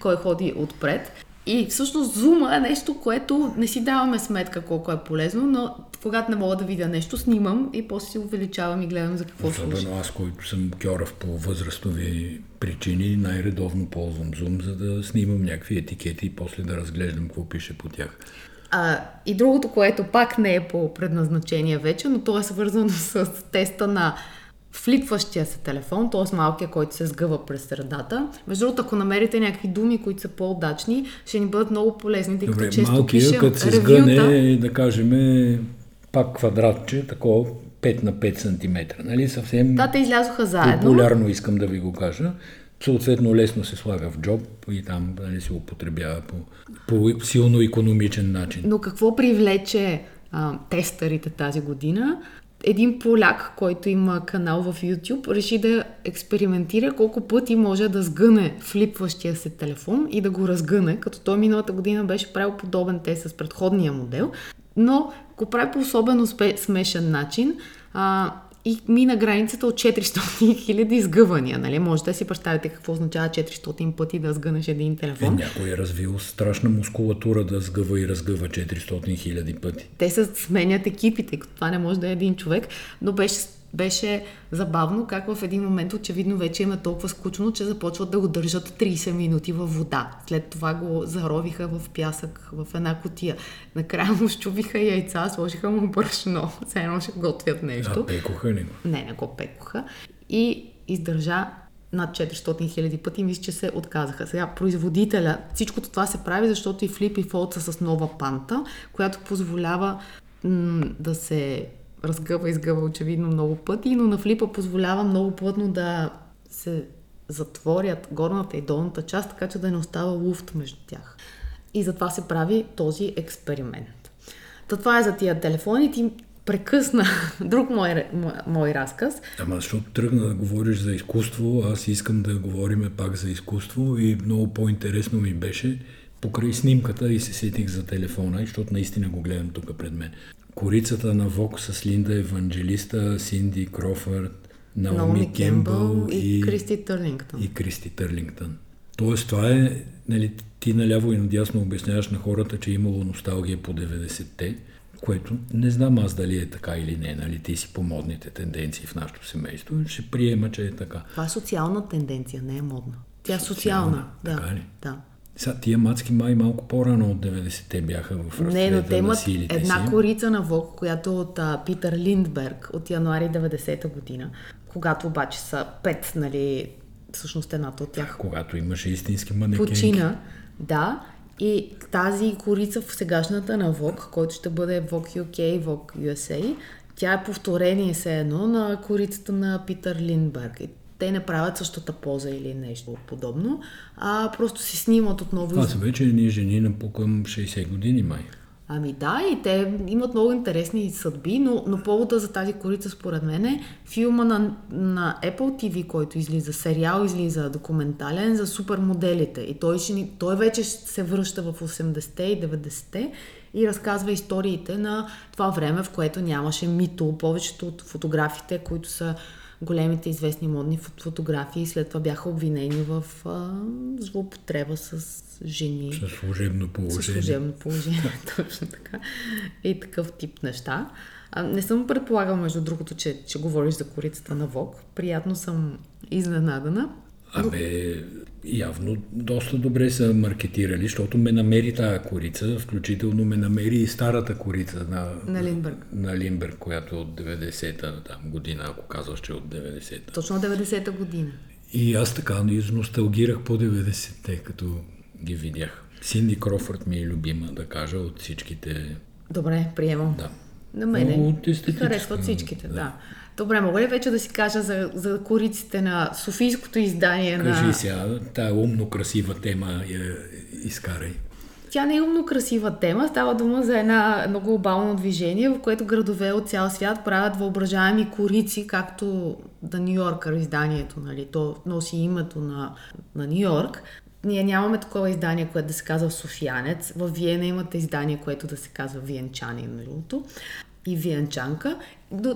кой ходи отпред. И всъщност зума е нещо, което не си даваме сметка колко е полезно, но когато не мога да видя нещо, снимам и после си увеличавам и гледам за какво Особено слуша. аз, който съм кьорав по възрастови причини, най-редовно ползвам зум, за да снимам някакви етикети и после да разглеждам какво пише по тях. А, и другото, което пак не е по предназначение вече, но то е свързано с теста на флипващия се телефон, т.е. малкия, който се сгъва през средата. Между другото, ако намерите някакви думи, които са по-удачни, ще ни бъдат много полезни, тъй като често малкия, пишем като се сгъне, да кажем, пак квадратче, такова 5 на 5 см. Нали? Съвсем да, те излязоха заедно. Популярно искам да ви го кажа. Съответно лесно се слага в джоб и там нали, се употребява по, по силно економичен начин. Но какво привлече а, тестърите тази година? Един поляк, който има канал в YouTube, реши да експериментира колко пъти може да сгъне флипващия се телефон и да го разгъне, като той миналата година беше правил подобен тест с предходния модел, но го прави по особено смешен начин. А, и мина границата от 400 хиляди сгъвания. Нали? Може да си представите какво означава 400 пъти да сгънеш един телефон. Е, някой е развил страшна мускулатура да сгъва и разгъва 400 хиляди пъти. Те се сменят екипите, като това не може да е един човек, но беше беше забавно как в един момент очевидно вече има толкова скучно, че започват да го държат 30 минути във вода. След това го заровиха в пясък в една котия. Накрая му щубиха яйца, сложиха му брашно, все едно ще готвят нещо. А, пекоха ли го? Не, не го пекоха. И издържа над 400 хиляди пъти, мисля, че се отказаха. Сега, производителя, всичкото това се прави, защото и Flip и Fold са с нова панта, която позволява м- да се разгъва изгъва очевидно много пъти, но на флипа позволява много плътно да се затворят горната и долната част, така че да не остава луфт между тях. И затова се прави този експеримент. Та това е за тия телефони. Ти прекъсна друг мой, мой разказ. Ама защото тръгна да говориш за изкуство, аз искам да говорим пак за изкуство и много по-интересно ми беше покрай снимката и се сетих за телефона, защото наистина го гледам тук пред мен. Корицата на Вок с Линда Евангелиста, Синди Крофърд, Наоми Кембъл и, и Кристи Търлингтън. И Кристи Търлингтън. Тоест, това е, нали, ти наляво и надясно обясняваш на хората, че е имало носталгия по 90-те, което не знам аз дали е така или не, нали, ти си по модните тенденции в нашото семейство, ще приема, че е така. Това е социална тенденция, не е модна. Тя е социална. Да, така ли? да. Сега, тия мацки май малко по-рано от 90-те бяха в Не, но те имат една си. корица на Вог, която е от а, Питър Линдберг от януари 90-та година, когато обаче са пет, нали, всъщност едната от тях Когато имаше истински манекенки. почина, да, и тази корица в сегашната на Vogue, който ще бъде Vogue UK Vogue USA, тя е повторение се едно на корицата на Питър Линдберг. И те не правят същата поза или нещо подобно, а просто си снимат отново. Това са вече едни жени на по към 60 години май. Ами да, и те имат много интересни съдби, но, но повода за тази корица според мен е филма на, на Apple TV, който излиза, сериал излиза, документален за супермоделите. И той, ще, той вече се връща в 80-те и 90-те и разказва историите на това време, в което нямаше мито. Повечето от фотографите, които са големите известни модни фот- фотографии, след това бяха обвинени в а, злоупотреба с жени. С служебно положение. служебно положение, точно така. И такъв тип неща. А, не съм предполагала, между другото, че, че говориш за корицата на Вог. Приятно съм изненадана. Абе, явно доста добре са маркетирали, защото ме намери тая корица, включително ме намери и старата корица на, На Линдберг. на Лимберг, която е от 90-та там, година, ако казваш, че е от 90-та. Точно 90-та година. И аз така носталгирах по 90-те, като ги видях. Синди Крофърд ми е любима, да кажа, от всичките. Добре, приемам. Да. На естетическа, харесват всичките, да. Добре, мога ли вече да си кажа за, за кориците на Софийското издание Кажи на... сега, тая умно красива тема я изкарай. Тя не е умно красива тема. Става дума за една, едно глобално движение, в което градове от цял свят правят въображаеми корици, както да Нью Йоркър изданието, нали? То носи името на, на Нью Йорк. Ние нямаме такова издание, което да се казва Софиянец. В Виена имате издание, което да се казва Виенчанин, между другото. И Виенчанка.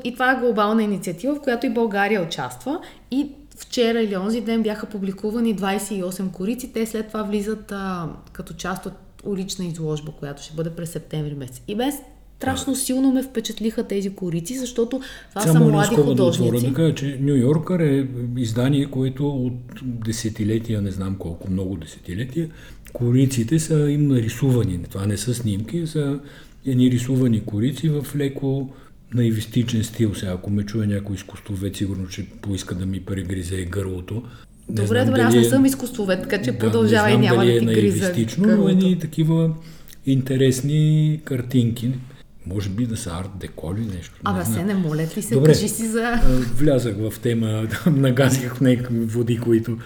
И това е глобална инициатива, в която и България участва. И вчера или онзи ден бяха публикувани 28 корици. Те след това влизат а, като част от улична изложба, която ще бъде през септември месец. И без страшно силно ме впечатлиха тези корици, защото това са Само една млади скоба да отворя художници. да кажа, че Нью Йоркър е издание, което от десетилетия, не знам колко, много десетилетия, кориците са им нарисувани. Това не са снимки, са едни рисувани корици в леко наивистичен стил. Сега, ако ме чуе някой изкуствовед, сигурно ще поиска да ми прегризе гърлото. Не Добре, добре, аз не е- съм изкуствовед, така че да, продължавай, не знам няма да ти е гриза но едни такива интересни картинки. Може би да са арт деко или нещо. Абе, не се не моля ти се, Добре. кажи си за... Влязах в тема, нагазих в някакви води, които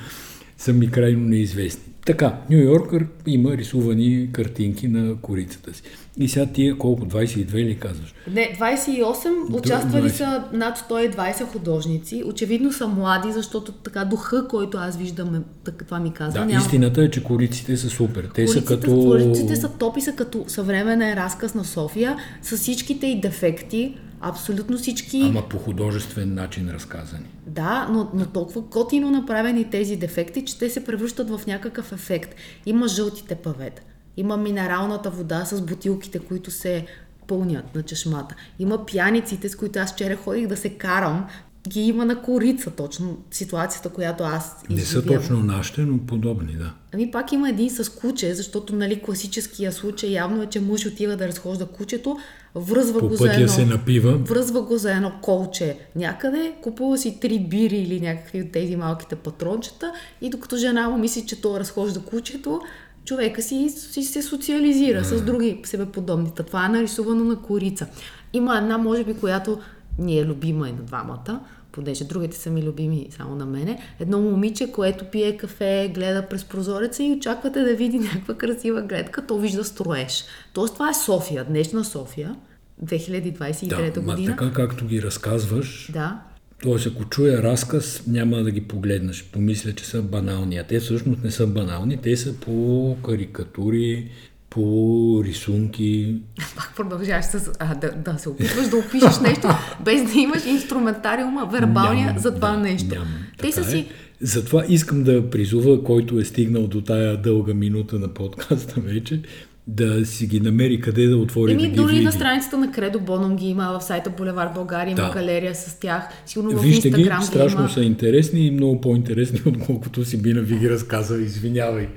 са ми крайно неизвестни. Така, Нью Йоркър има рисувани картинки на корицата си. И сега тия колко? 22 ли казваш? Не, 28, участвали 20. са над 120 художници. Очевидно са млади, защото така духа, който аз виждам, е, така, това ми казва. Да, няма... истината е, че кориците са супер. Те са Кориците, като... кориците са топи, са като съвременен разказ на София, с всичките и дефекти, абсолютно всички. Ама по художествен начин разказани. Да, но, но толкова готино направени тези дефекти, че те се превръщат в някакъв ефект. Има жълтите павета, има минералната вода с бутилките, които се пълнят на чешмата. Има пяниците, с които аз вчера ходих да се карам. Ги има на корица, точно ситуацията, която аз Не са изживявам. точно нашите, но подобни, да. Ами пак има един с куче, защото нали, класическия случай явно е, че мъж отива да разхожда кучето, връзва По го за едно... се напива. Връзва го за едно колче някъде, купува си три бири или някакви от тези малките патрончета и докато жена му мисли, че той разхожда кучето, човека си, си се социализира с други себеподобни. Та Това е нарисувано на корица. Има една, може би, която ни е любима и на двамата, понеже другите са ми любими само на мене. Едно момиче, което пие кафе, гледа през прозореца и очаквате да види някаква красива гледка, то вижда строеж. Тоест това е София, днешна София, 2023 Да, ма година. така както ги разказваш, Да. Тоест, ако чуя разказ, няма да ги погледнеш. Помисля, че са банални. А те всъщност не са банални. Те са по карикатури, по рисунки. Пак продължаваш с, а, да, да се опитваш да опишеш нещо, без да имаш инструментариума, вербалния Нямам, за това да, нещо. нямам. Те са си... Е. Затова искам да призува, който е стигнал до тая дълга минута на подкаста вече, да си ги намери къде да отвори Еми, да ги дори види. на страницата на Кредо Боном ги има, в сайта Булевар България има Да. галерия с тях. Сигурно в Вижте ги, ги страшно има. са интересни и много по-интересни, отколкото си би ви ги разказа. Извинявай,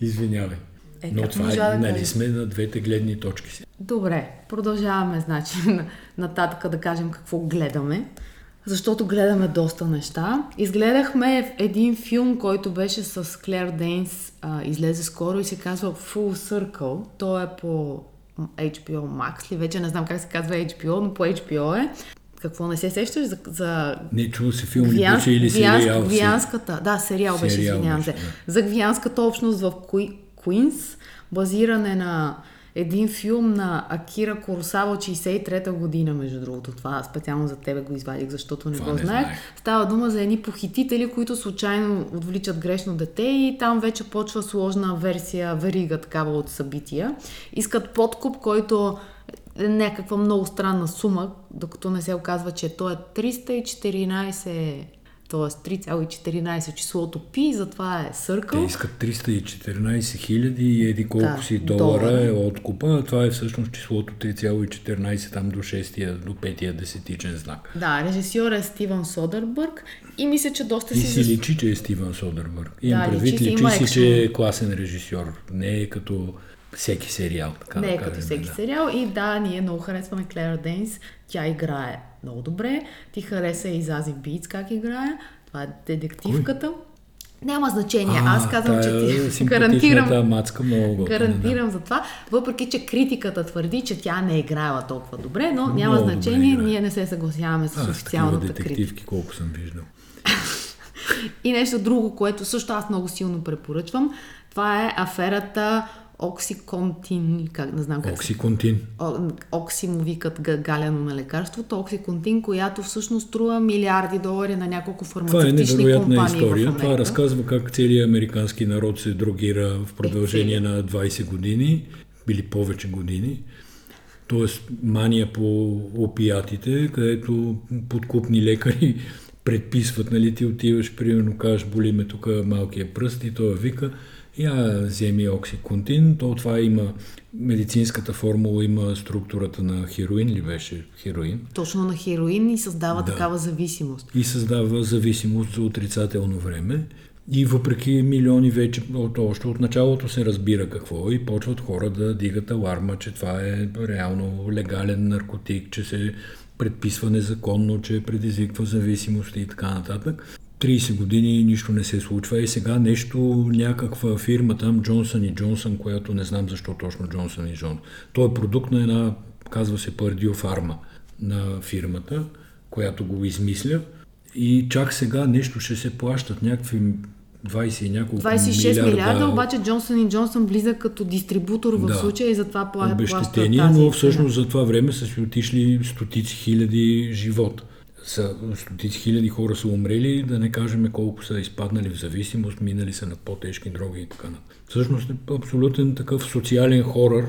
извинявай. Е, Но това е, нали сме на двете гледни точки си. Добре, продължаваме, значи, нататък да кажем какво гледаме. Защото гледаме доста неща. Изгледахме един филм, който беше с Клер Дейнс, а, излезе скоро и се казва Full Circle. Той е по HBO Max ли? Вече не знам как се казва HBO, но по HBO е. Какво не се сещаш за, за Не чува се филм ли Гвиан- беше или сериал? Гвианската, да, сериал беше, Сериал извинявам беше, се. да. За гвианската общност в Куи, Куинс, базиране на един филм на Акира Куросава от 63-та година, между другото. Това специално за тебе го извадих, защото не Това го не знаех. знаех. Става дума за едни похитители, които случайно отвличат грешно дете и там вече почва сложна версия, верига такава от събития. Искат подкуп, който е някаква много странна сума, докато не се оказва, че то е 314 т.е. 3,14 числото пи, затова е Те съркъл. искат 314 хиляди и еди колко Да, си долара долара. е откупа, а това е всъщност числото 3,14 там до 6 до 5 десетичен знак. Да, режисьор е Стивън Содербърг и мисля, че доста И си... си зас- личи, че е Стивън Содербърг. Имам Да, предвид, личи си, личи си, екшен. че е класен режисьор. Не е като всеки сериал. Така Не да е като всеки да. сериал. И да, ние много харесваме Клер Дейнс. Тя играе много добре. Ти хареса и Зази Битс как играе. Това е детективката. Няма значение. Аз казвам, че ти гарантирам, мацка много готина, да. гарантирам за това. Въпреки, че критиката твърди, че тя не е играела толкова добре, но няма Много добре значение. Ние не се съгласяваме с официалната критика. детективки колко съм виждал. И нещо друго, което също аз много силно препоръчвам, това е аферата Оксиконтин, как не знам как Оксиконтин. О- Окси му викат га- галяно на лекарството, Оксиконтин, която всъщност струва милиарди долари на няколко Това е фармацевтични невероятна компании история. Това разказва как целият американски народ се дрогира в продължение целият. на 20 години или повече години. Тоест мания по опиатите, където подкупни лекари предписват, нали, ти отиваш, примерно кажеш, боли ме тук малкия пръст и той вика, я вземи оксиконтин, то това има медицинската формула, има структурата на хероин ли беше хероин? Точно на хероин и създава Да. такава зависимост. и създава зависимост за отрицателно време. И въпреки милиони вече, от, още от началото се разбира какво е и почват хора да дигат аларма, че това е реално легален наркотик, че се предписва незаконно, че предизвиква зависимости и така нататък. 30 години нищо не се случва и сега нещо, някаква фирма там, Джонсън и Джонсън, която не знам защо точно Джонсън и Джонсън. Той е продукт на една, казва се Пардио Фарма на фирмата, която го измисля. И чак сега нещо ще се плащат, някакви 20 и няколко 26 милиарда, милиарда, обаче Джонсън и Джонсън влиза като дистрибутор в Да. случая и затова пла- плаща тази но всъщност за това време са си отишли стотици хиляди живот. Са, стотици хиляди хора са умрели, да не кажем колко са изпаднали в зависимост, минали са на по-тежки дроги и така нататък. Всъщност е абсолютен такъв социален хорър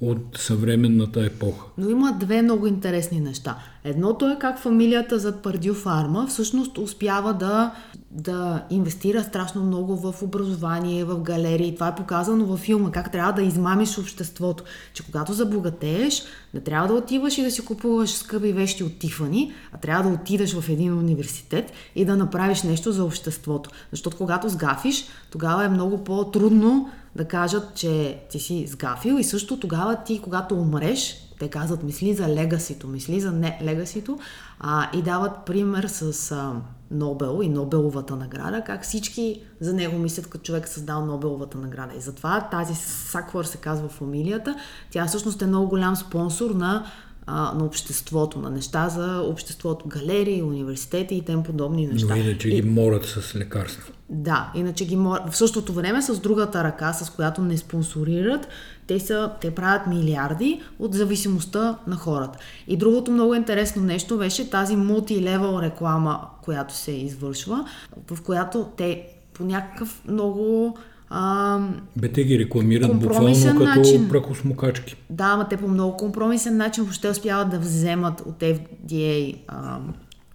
от съвременната епоха. Но има две много интересни неща. Едното е как фамилията зад Пардю Фарма всъщност успява да, да инвестира страшно много в образование, в галерии. Това е показано във филма, как трябва да измамиш обществото. Че когато забогатееш, не трябва да отиваш и да си купуваш скъпи вещи от Тифани, а трябва да отидеш в един университет и да направиш нещо за обществото. Защото когато сгафиш, тогава е много по-трудно да кажат, че ти си сгафил и също тогава ти, когато умреш, те казват, мисли за легасито, мисли за не легасито а, и дават пример с а, Нобел и Нобеловата награда, как всички за него мислят, като човек е създал Нобеловата награда. И затова тази Саквър се казва фамилията. Тя всъщност е много голям спонсор на а, на обществото, на неща за обществото, галерии, университети и тем подобни неща. Но иначе ги морят с лекарства. Да, иначе ги мор... в същото време с другата ръка, с която не спонсорират, те, са, те правят милиарди от зависимостта на хората. И другото много интересно нещо беше тази мултилевел реклама, която се извършва, в която те по някакъв много а, Бе, те ги рекламират буквално като начин. прахосмокачки. Да, ама те по много компромисен начин въобще успяват да вземат от FDA а,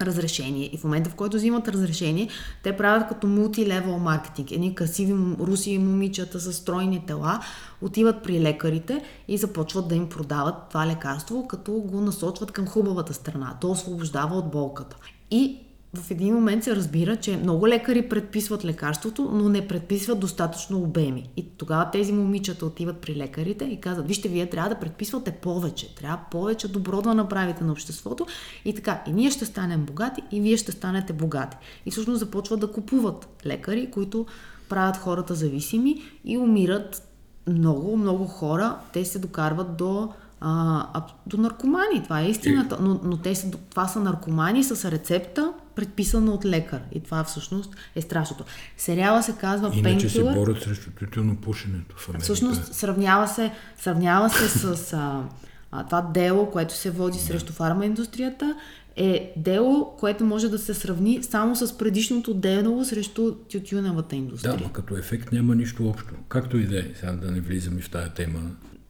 разрешение. И в момента, в който взимат разрешение, те правят като мултилевел маркетинг. Едни красиви руси момичета с стройни тела отиват при лекарите и започват да им продават това лекарство, като го насочват към хубавата страна. То освобождава от болката. И в един момент се разбира, че много лекари предписват лекарството, но не предписват достатъчно обеми. И тогава тези момичета отиват при лекарите и казват, вижте, вие трябва да предписвате повече, трябва повече добро да направите на обществото и така. И ние ще станем богати, и вие ще станете богати. И всъщност започват да купуват лекари, които правят хората зависими и умират много, много хора. Те се докарват до а, до наркомани. Това е истината. Но, но те са, това са наркомани с рецепта, предписана от лекар. И това всъщност е страшното. Сериала се казва Иначе се борят срещу пушенето в Америка. Всъщност сравнява се, сравнява се с а, а, това дело, което се води да. срещу фармаиндустрията е дело, което може да се сравни само с предишното дело срещу тютюневата индустрия. Да, но като ефект няма нищо общо. Както и да е, сега да не влизаме в тая тема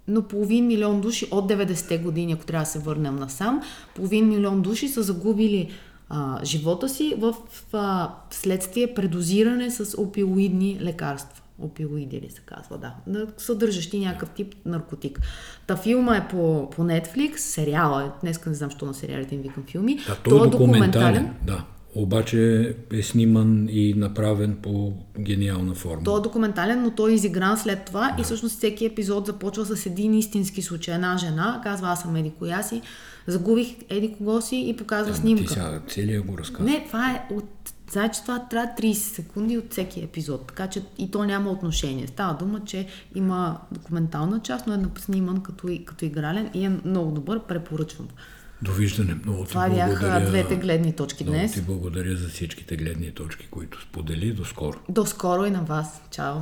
но половин милион души от 90-те години, ако трябва да се върнем насам, половин милион души са загубили а, живота си в а, следствие предозиране с опиоидни лекарства. Опиоиди ли се казва, да. Съдържащи някакъв тип наркотик. Та филма е по, по Netflix, сериала е, днес не знам, що на сериалите им викам филми. Да, той, той е документален. Да обаче е сниман и направен по гениална форма. Той е документален, но той е изигран след това да. и всъщност всеки епизод започва с един истински случай. Една жена казва, аз съм еди коя си, загубих еди кого си и показва да, снимка. Ти сега целият го разказва. Не, това е от Значи това трябва 30 секунди от всеки епизод, така че и то няма отношение. Става дума, че има документална част, но е сниман като, като игрален и е много добър, препоръчвам. Довиждане. Много Това ти бяха двете гледни точки много днес. ти благодаря за всичките гледни точки, които сподели. До скоро. До скоро и на вас. Чао.